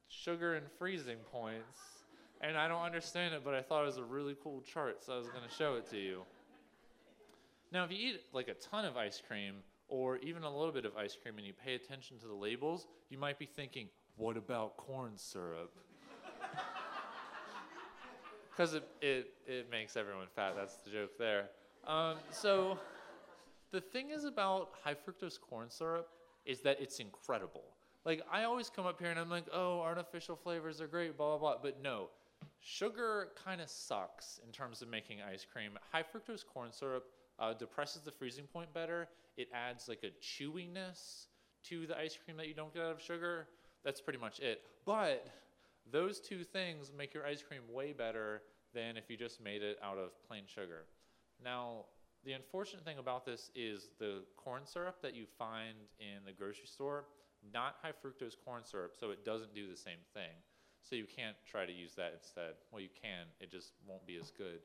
sugar and freezing points. and I don't understand it, but I thought it was a really cool chart, so I was going to show it to you. Now, if you eat like a ton of ice cream, or even a little bit of ice cream, and you pay attention to the labels, you might be thinking, what about corn syrup? Because it, it, it makes everyone fat. That's the joke there. Um, so, the thing is about high fructose corn syrup is that it's incredible. Like, I always come up here and I'm like, oh, artificial flavors are great, blah, blah, blah. But no, sugar kind of sucks in terms of making ice cream. High fructose corn syrup uh, depresses the freezing point better. It adds like a chewiness to the ice cream that you don't get out of sugar. That's pretty much it. But those two things make your ice cream way better than if you just made it out of plain sugar. Now, the unfortunate thing about this is the corn syrup that you find in the grocery store, not high fructose corn syrup, so it doesn't do the same thing. So you can't try to use that instead. Well, you can, it just won't be as good.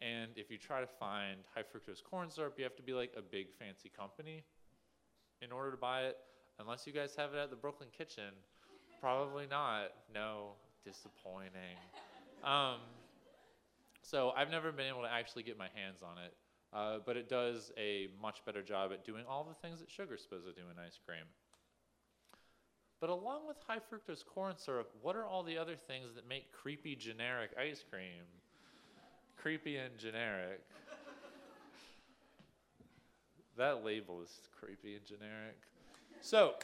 And if you try to find high fructose corn syrup, you have to be like a big fancy company in order to buy it. Unless you guys have it at the Brooklyn Kitchen, probably not. No, disappointing. Um, so I've never been able to actually get my hands on it, uh, but it does a much better job at doing all the things that sugar's supposed to do in ice cream. But along with high fructose corn syrup, what are all the other things that make creepy generic ice cream? creepy and generic. that label is creepy and generic. So,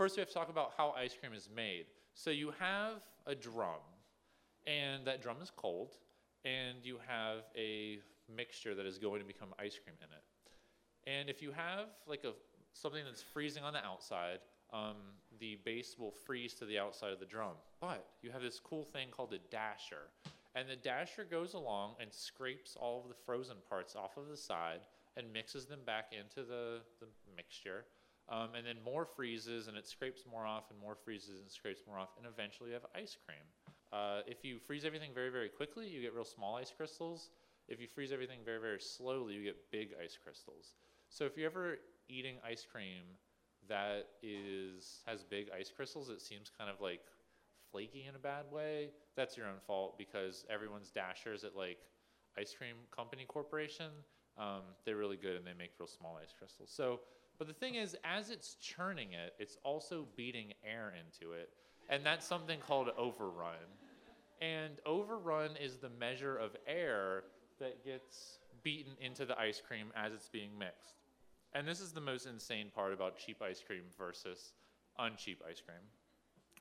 first we have to talk about how ice cream is made. So, you have a drum, and that drum is cold, and you have a mixture that is going to become ice cream in it. And if you have like a something that's freezing on the outside, um, the base will freeze to the outside of the drum. But you have this cool thing called a dasher. And the dasher goes along and scrapes all of the frozen parts off of the side and mixes them back into the, the mixture. Um, and then more freezes and it scrapes more off and more freezes and scrapes more off. And eventually you have ice cream. Uh, if you freeze everything very, very quickly, you get real small ice crystals. If you freeze everything very, very slowly, you get big ice crystals. So if you're ever eating ice cream that is has big ice crystals, it seems kind of like flaky in a bad way, that's your own fault because everyone's dashers at like ice cream company corporation, um, they're really good and they make real small ice crystals. So, but the thing is, as it's churning it, it's also beating air into it, and that's something called overrun. And overrun is the measure of air that gets beaten into the ice cream as it's being mixed. And this is the most insane part about cheap ice cream versus uncheap ice cream.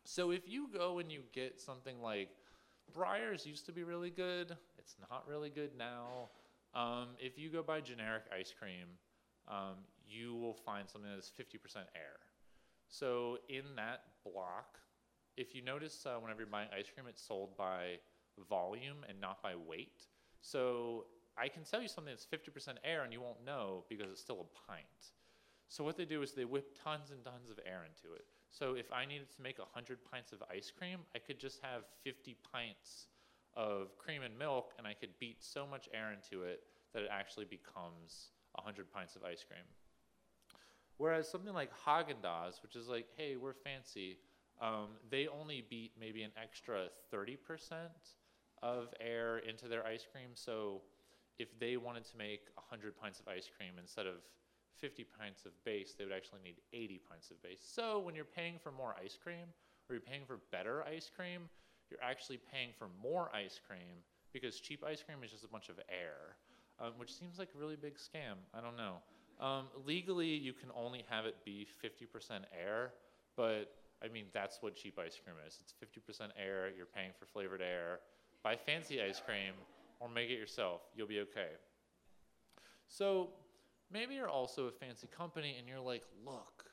So if you go and you get something like Breyers used to be really good, it's not really good now. Um, if you go buy generic ice cream, um, you will find something that's 50% air. So in that block, if you notice uh, whenever you're buying ice cream, it's sold by volume and not by weight. So I can sell you something that's 50% air and you won't know because it's still a pint. So what they do is they whip tons and tons of air into it. So if I needed to make 100 pints of ice cream, I could just have 50 pints of cream and milk, and I could beat so much air into it that it actually becomes 100 pints of ice cream. Whereas something like Haagen-Dazs, which is like, hey, we're fancy, um, they only beat maybe an extra 30% of air into their ice cream. So if they wanted to make 100 pints of ice cream instead of 50 pints of base, they would actually need 80 pints of base. So when you're paying for more ice cream or you're paying for better ice cream, you're actually paying for more ice cream because cheap ice cream is just a bunch of air, um, which seems like a really big scam. I don't know. Um, legally, you can only have it be 50% air, but I mean, that's what cheap ice cream is. It's 50% air, you're paying for flavored air. Buy fancy ice cream or make it yourself, you'll be okay. So, Maybe you're also a fancy company and you're like, look,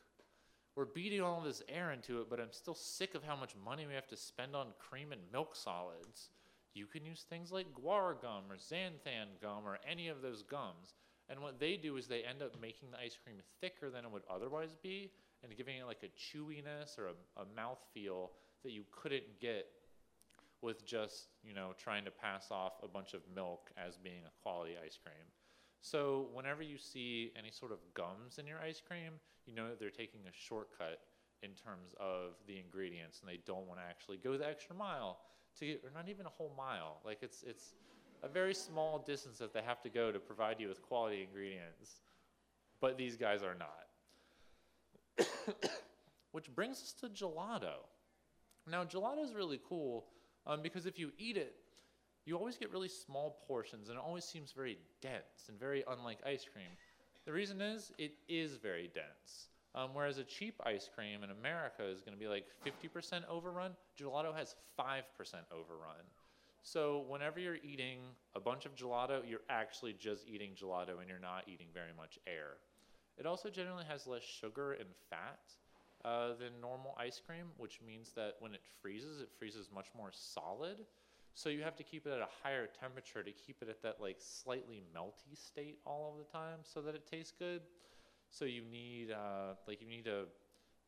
we're beating all this air into it, but I'm still sick of how much money we have to spend on cream and milk solids. You can use things like guar gum or xanthan gum or any of those gums. And what they do is they end up making the ice cream thicker than it would otherwise be and giving it like a chewiness or a, a mouth feel that you couldn't get with just, you know, trying to pass off a bunch of milk as being a quality ice cream. So whenever you see any sort of gums in your ice cream, you know that they're taking a shortcut in terms of the ingredients and they don't want to actually go the extra mile to get, or not even a whole mile. Like it's it's a very small distance that they have to go to provide you with quality ingredients. But these guys are not. [COUGHS] Which brings us to gelato. Now, gelato is really cool um, because if you eat it, you always get really small portions and it always seems very dense and very unlike ice cream. The reason is it is very dense. Um, whereas a cheap ice cream in America is going to be like 50% overrun, gelato has 5% overrun. So whenever you're eating a bunch of gelato, you're actually just eating gelato and you're not eating very much air. It also generally has less sugar and fat uh, than normal ice cream, which means that when it freezes, it freezes much more solid. So you have to keep it at a higher temperature to keep it at that like slightly melty state all of the time so that it tastes good. So you need uh, like you need a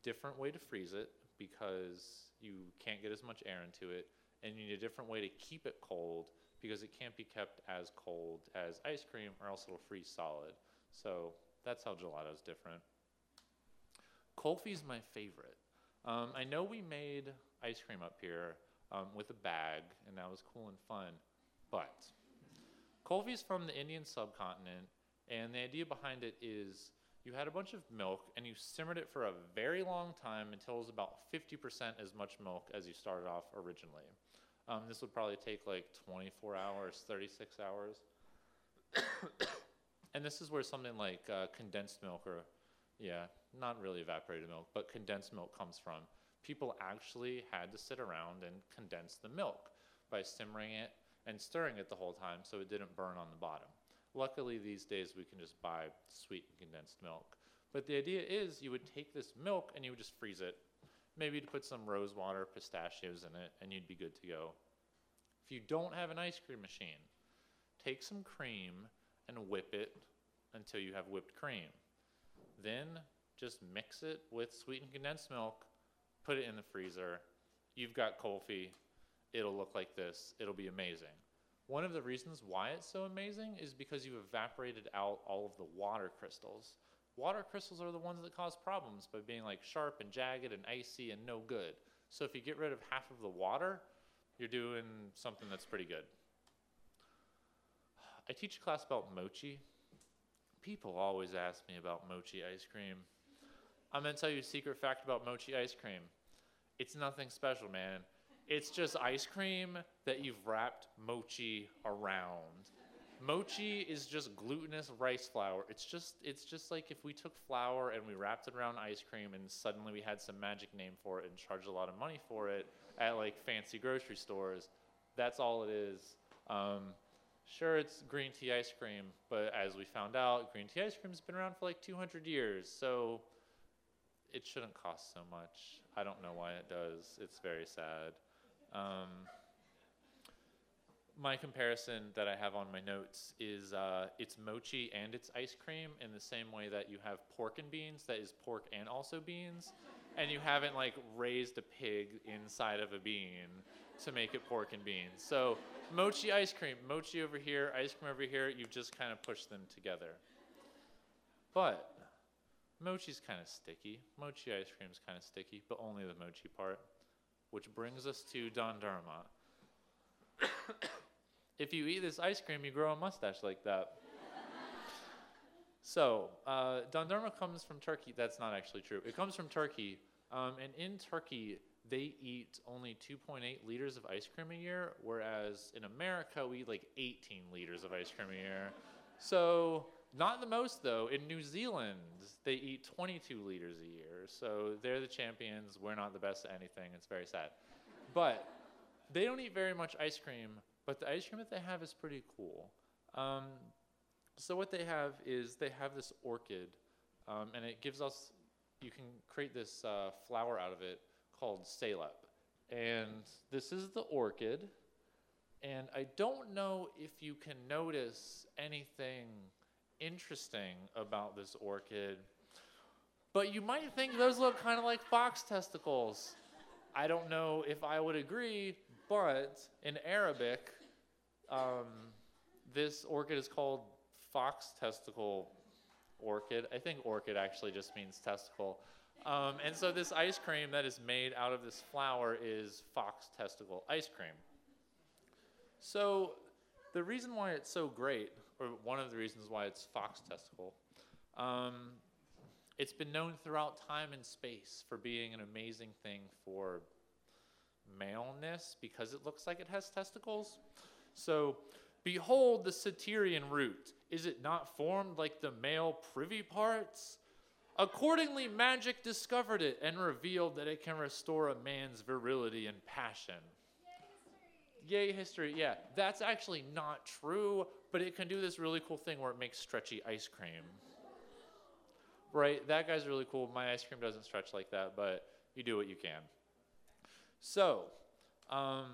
different way to freeze it because you can't get as much air into it, and you need a different way to keep it cold because it can't be kept as cold as ice cream or else it'll freeze solid. So that's how gelato is different. Kulfi's my favorite. Um, I know we made ice cream up here um, with a bag, and that was cool and fun, but Kulfi's from the Indian subcontinent, and the idea behind it is you had a bunch of milk and you simmered it for a very long time until it was about 50% as much milk as you started off originally. Um, this would probably take like 24 hours, 36 hours. [COUGHS] and this is where something like uh, condensed milk or, yeah, not really evaporated milk, but condensed milk comes from. People actually had to sit around and condense the milk by simmering it and stirring it the whole time so it didn't burn on the bottom. Luckily, these days we can just buy sweetened condensed milk. But the idea is you would take this milk and you would just freeze it. Maybe you'd put some rose water, pistachios in it, and you'd be good to go. If you don't have an ice cream machine, take some cream and whip it until you have whipped cream. Then just mix it with sweetened condensed milk, put it in the freezer. You've got Kulfi. It'll look like this. It'll be amazing. One of the reasons why it's so amazing is because you've evaporated out all of the water crystals. Water crystals are the ones that cause problems by being like sharp and jagged and icy and no good. So if you get rid of half of the water, you're doing something that's pretty good. I teach a class about mochi. People always ask me about mochi ice cream. I'm going to tell you a secret fact about mochi ice cream. It's nothing special, man. It's just ice cream that you've wrapped mochi around. Mochi is just glutinous rice flour. It's just it's just like if we took flour and we wrapped it around ice cream and suddenly we had some magic name for it and charged a lot of money for it at like fancy grocery stores. That's all it is. Um, sure, it's green tea ice cream, but as we found out, green tea ice cream's been around for like 200 years, so it shouldn't cost so much. I don't know why it does. It's very sad. Um, my comparison that I have on my notes is uh, it's mochi and it's ice cream in the same way that you have pork and beans that is pork and also beans, and you haven't like raised a pig inside of a bean to make it pork and beans. So mochi ice cream, mochi over here, ice cream over here. You've just kind of pushed them together. But mochi's kind of sticky. Mochi ice cream's kind of sticky, but only the mochi part which brings us to Dondurma. [COUGHS] if you eat this ice cream, you grow a mustache like that. so, uh, comes from Turkey. That's not actually true. It comes from Turkey. Um, and in Turkey, they eat only 2.8 liters of ice cream a year, whereas in America, we eat like 18 liters of ice cream a year. So, not the most though. In New Zealand, they eat 22 liters a year. So they're the champions. We're not the best at anything. It's very sad. But they don't eat very much ice cream, but the ice cream that they have is pretty cool. Um, so what they have is they have this orchid, um, and it gives us, you can create this uh, flower out of it called salep. And this is the orchid. And I don't know if you can notice anything interesting about this orchid. But you might think those look kind of like fox testicles. I don't know if I would agree, but in Arabic, um, this orchid is called fox testicle orchid. I think orchid actually just means testicle. Um, and so this ice cream that is made out of this flower is fox testicle ice cream. So, the reason why it's so great, or one of the reasons why it's fox testicle, um, it's been known throughout time and space for being an amazing thing for maleness because it looks like it has testicles. So, behold the Satyrion root. Is it not formed like the male privy parts? Accordingly, magic discovered it and revealed that it can restore a man's virility and passion. Yay, history. Yeah, that's actually not true, but it can do this really cool thing where it makes stretchy ice cream. Right? That guy's really cool. My ice cream doesn't stretch like that, but you do what you can. So, um,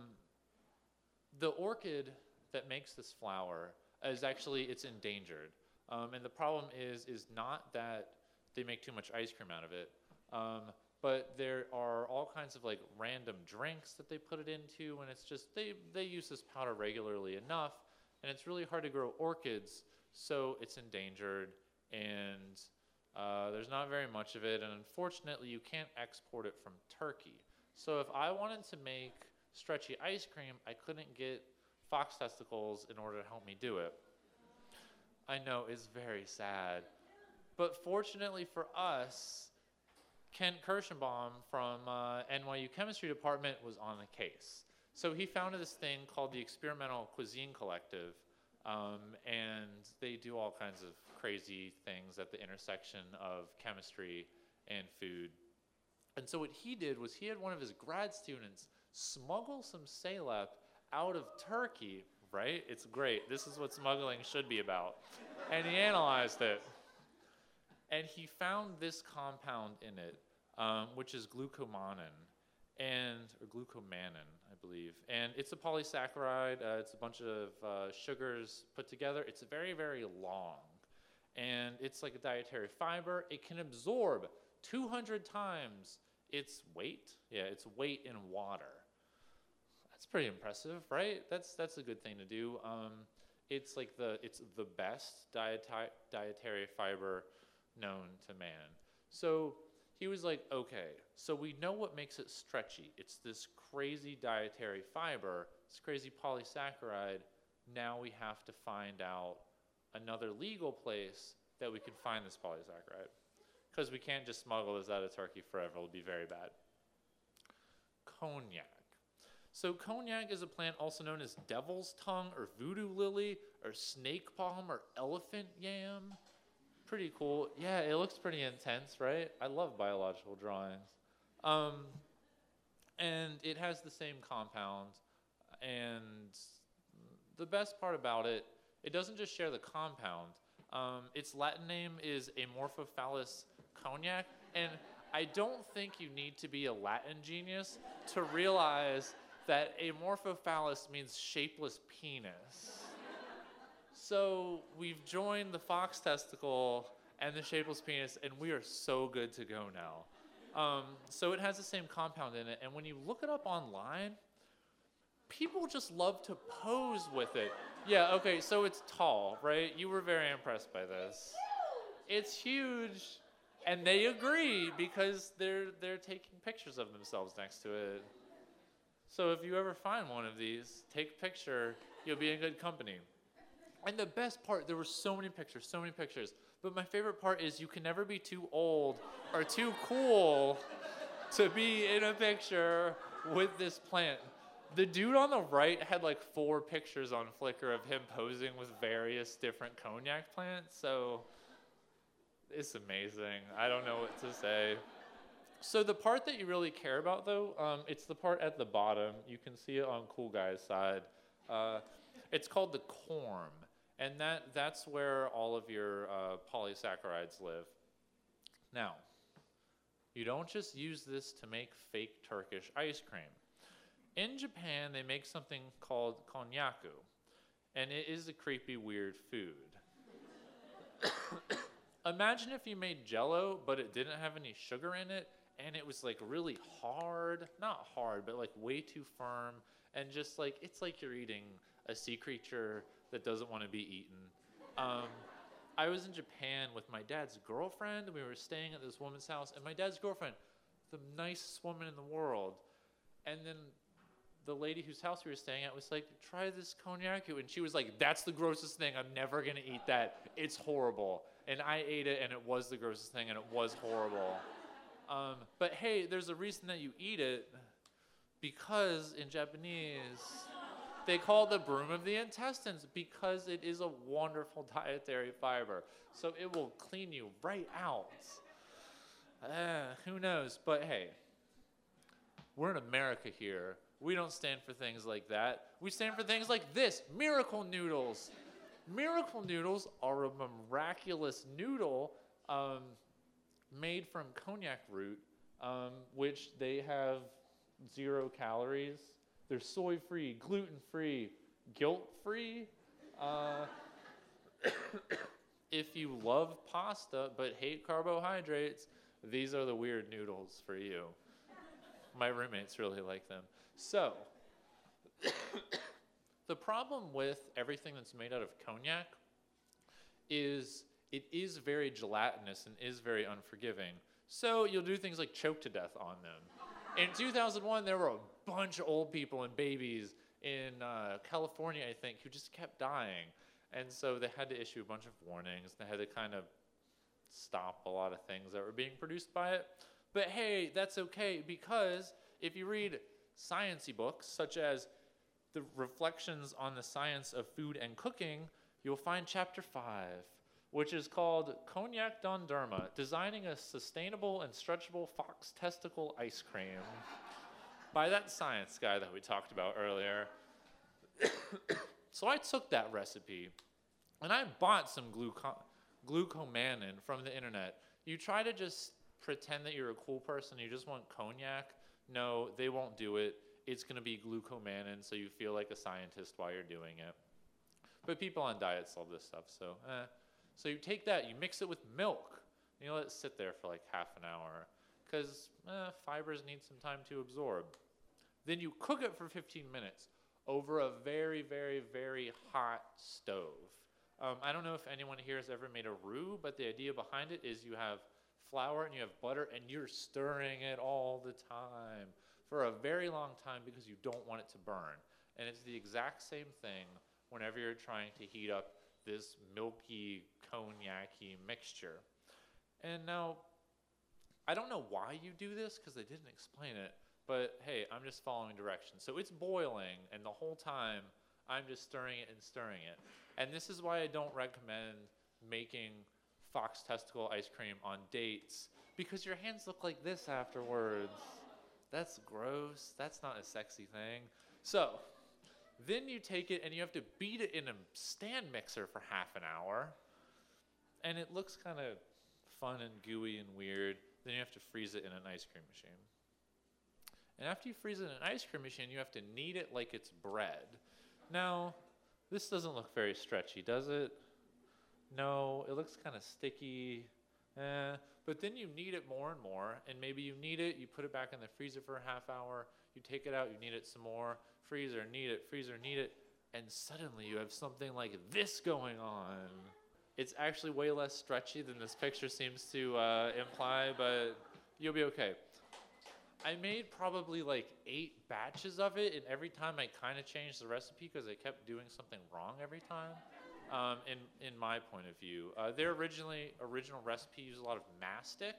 the orchid that makes this flower is actually it's endangered, um, and the problem is is not that they make too much ice cream out of it, um, but there are all kinds of like random drinks that they put it into, and it's just they they use this powder regularly enough, and it's really hard to grow orchids, so it's endangered and. Uh, there's not very much of it, and unfortunately, you can't export it from Turkey. So if I wanted to make stretchy ice cream, I couldn't get fox testicles in order to help me do it. I know it's very sad. But fortunately for us, Kent Kirshenbaum from uh, NYU Chemistry Department was on the case. So he founded this thing called the Experimental Cuisine Collective, um, and they do all kinds of crazy things at the intersection of chemistry and food. And so what he did was he had one of his grad students smuggle some salep out of Turkey, right? It's great. This is what smuggling should be about. And he analyzed it. And he found this compound in it, um, which is glucomannan, and or glucomannan, believe. And it's a polysaccharide. Uh, it's a bunch of uh, sugars put together. It's very, very long, and it's like a dietary fiber. It can absorb 200 times its weight. Yeah, its weight in water. That's pretty impressive, right? That's that's a good thing to do. Um, it's like the it's the best dieti- dietary fiber known to man. So he was like, okay, so we know what makes it stretchy. It's this crazy dietary fiber, this crazy polysaccharide. Now we have to find out another legal place that we can find this polysaccharide. Because we can't just smuggle this out of Turkey forever, it'll be very bad. Konjac. So, konjac is a plant also known as devil's tongue or voodoo lily or snake palm or elephant yam pretty cool. Yeah, it looks pretty intense, right? I love biological drawings. Um, and it has the same compound. And the best part about it, it doesn't just share the compound. Um, its Latin name is Amorphophallus konjac. And I don't think you need to be a Latin genius to realize that Amorphophallus means shapeless penis. So we've joined the fox testicle and the shapeless penis, and we are so good to go now. Um, so it has the same compound in it, and when you look it up online, people just love to pose with it. Yeah, okay, so it's tall, right? You were very impressed by this. It's huge, and they agree because they're they're taking pictures of themselves next to it. So if you ever find one of these, take a picture. You'll be in good company. And the best part, there were so many pictures, so many pictures. But my favorite part is you can never be too old or too cool to be in a picture with this plant. The dude on the right had like four pictures on Flickr of him posing with various different konjac plants. So it's amazing. I don't know what to say. So the part that you really care about, though, um, it's the part at the bottom. You can see it on Cool Guy's side. Uh, it's called the corm. And that, that's where all of your uh, polysaccharides live. Now, you don't just use this to make fake Turkish ice cream. In Japan, they make something called konnyaku, and it is a creepy, weird food. [COUGHS] Imagine if you made jello, but it didn't have any sugar in it, and it was like really hard. Not hard, but like way too firm, and just like it's like you're eating a sea creature that doesn't want to be eaten. Um, I was in Japan with my dad's girlfriend. And we were staying at this woman's house, and my dad's girlfriend, the nicest woman in the world. And then the lady whose house we were staying at was like, try this Konnyaku. And she was like, that's the grossest thing. I'm never going to eat that. It's horrible. And I ate it, and it was the grossest thing, and it was horrible. Um, but hey, there's a reason that you eat it because in Japanese, they call the broom of the intestines because it is a wonderful [LAUGHS] dietary fiber. So it will clean you right out. Uh, who knows? But hey, we're in America here. We don't stand for things like that. We stand for things like this miracle noodles. Miracle noodles are a miraculous noodle um, made from konjac root, um, which they have zero calories. They're soy free, gluten free, guilt free. Uh, [COUGHS] if you love pasta but hate carbohydrates, these are the weird noodles for you. My roommates really like them. So, [COUGHS] the problem with everything that's made out of konjac is it is very gelatinous and is very unforgiving. So, you'll do things like choke to death on them. In 2001, there were a bunch of old people and babies in uh, California, I think, who just kept dying. And so they had to issue a bunch of warnings. They had to kind of stop a lot of things that were being produced by it. But hey, that's okay because if you read sciencey books such as the reflections on the science of food and cooking, you'll find chapter 5, which is called Konjac Dondurma Designing a Sustainable and Stretchable Fox Testicle Ice Cream [LAUGHS] by that science guy that we talked about earlier. [COUGHS] so I took that recipe and I bought some gluco- glucomannan from the internet. You try to just pretend that you're a cool person, you just want konjac. No, they won't do it. It's going to be glucomannan, so you feel like a scientist while you're doing it. But people on diets love this stuff, so eh. So you take that, you mix it with milk, and you let it sit there for like half an hour, because eh, fibers need some time to absorb. Then you cook it for 15 minutes over a very, very, very hot stove. Um, I don't know if anyone here has ever made a roux, but the idea behind it is you have flour and you have butter and you're stirring it all the time for a very long time because you don't want it to burn. And it's the exact same thing whenever you're trying to heat up this milky, konjac mixture. And now, I don't know why you do this because they didn't explain it, but hey, I'm just following directions. So it's boiling, and the whole time I'm just stirring it and stirring it. And this is why I don't recommend making fox testicle ice cream on dates because your hands look like this afterwards. That's gross. That's not a sexy thing. So, then you take it and you have to beat it in a stand mixer for half an hour. And it looks kind of fun and gooey and weird. Then you have to freeze it in an ice cream machine. And after you freeze it in an ice cream machine, you have to knead it like it's bread. Now, this doesn't look very stretchy, does it? No, it looks kind of sticky. Eh. But then you knead it more and more, and maybe you knead it, you put it back in the freezer for a half hour, you take it out, you knead it some more, freezer, knead it, freezer, knead it, and suddenly you have something like this going on. It's actually way less stretchy than this picture seems to uh, imply, but you'll be okay. I made probably like eight batches of it, and every time I kind of changed the recipe because I kept doing something wrong every time um, in, in my point of view. Uh, their originally original recipe used a lot of mastic,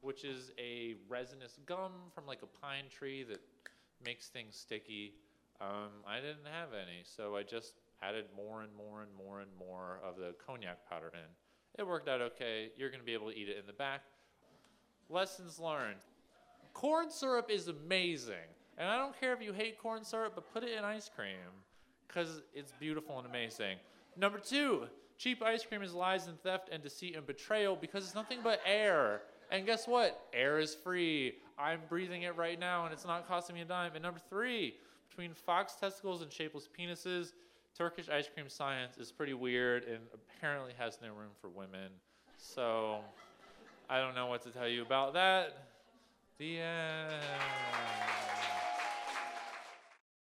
which is a resinous gum from like a pine tree that makes things sticky. Um, I didn't have any, so I just added more and more and more and more of the konjac powder in. It worked out okay. You're going to be able to eat it in the back. Lessons learned. Corn syrup is amazing. And I don't care if you hate corn syrup, but put it in ice cream because it's beautiful and amazing. Number two, cheap ice cream is lies and theft and deceit and betrayal because it's nothing but air. And guess what? Air is free. I'm breathing it right now and it's not costing me a dime. And number three, between fox testicles and shapeless penises, Turkish ice cream science is pretty weird and apparently has no room for women. So I don't know what to tell you about that. Sofia.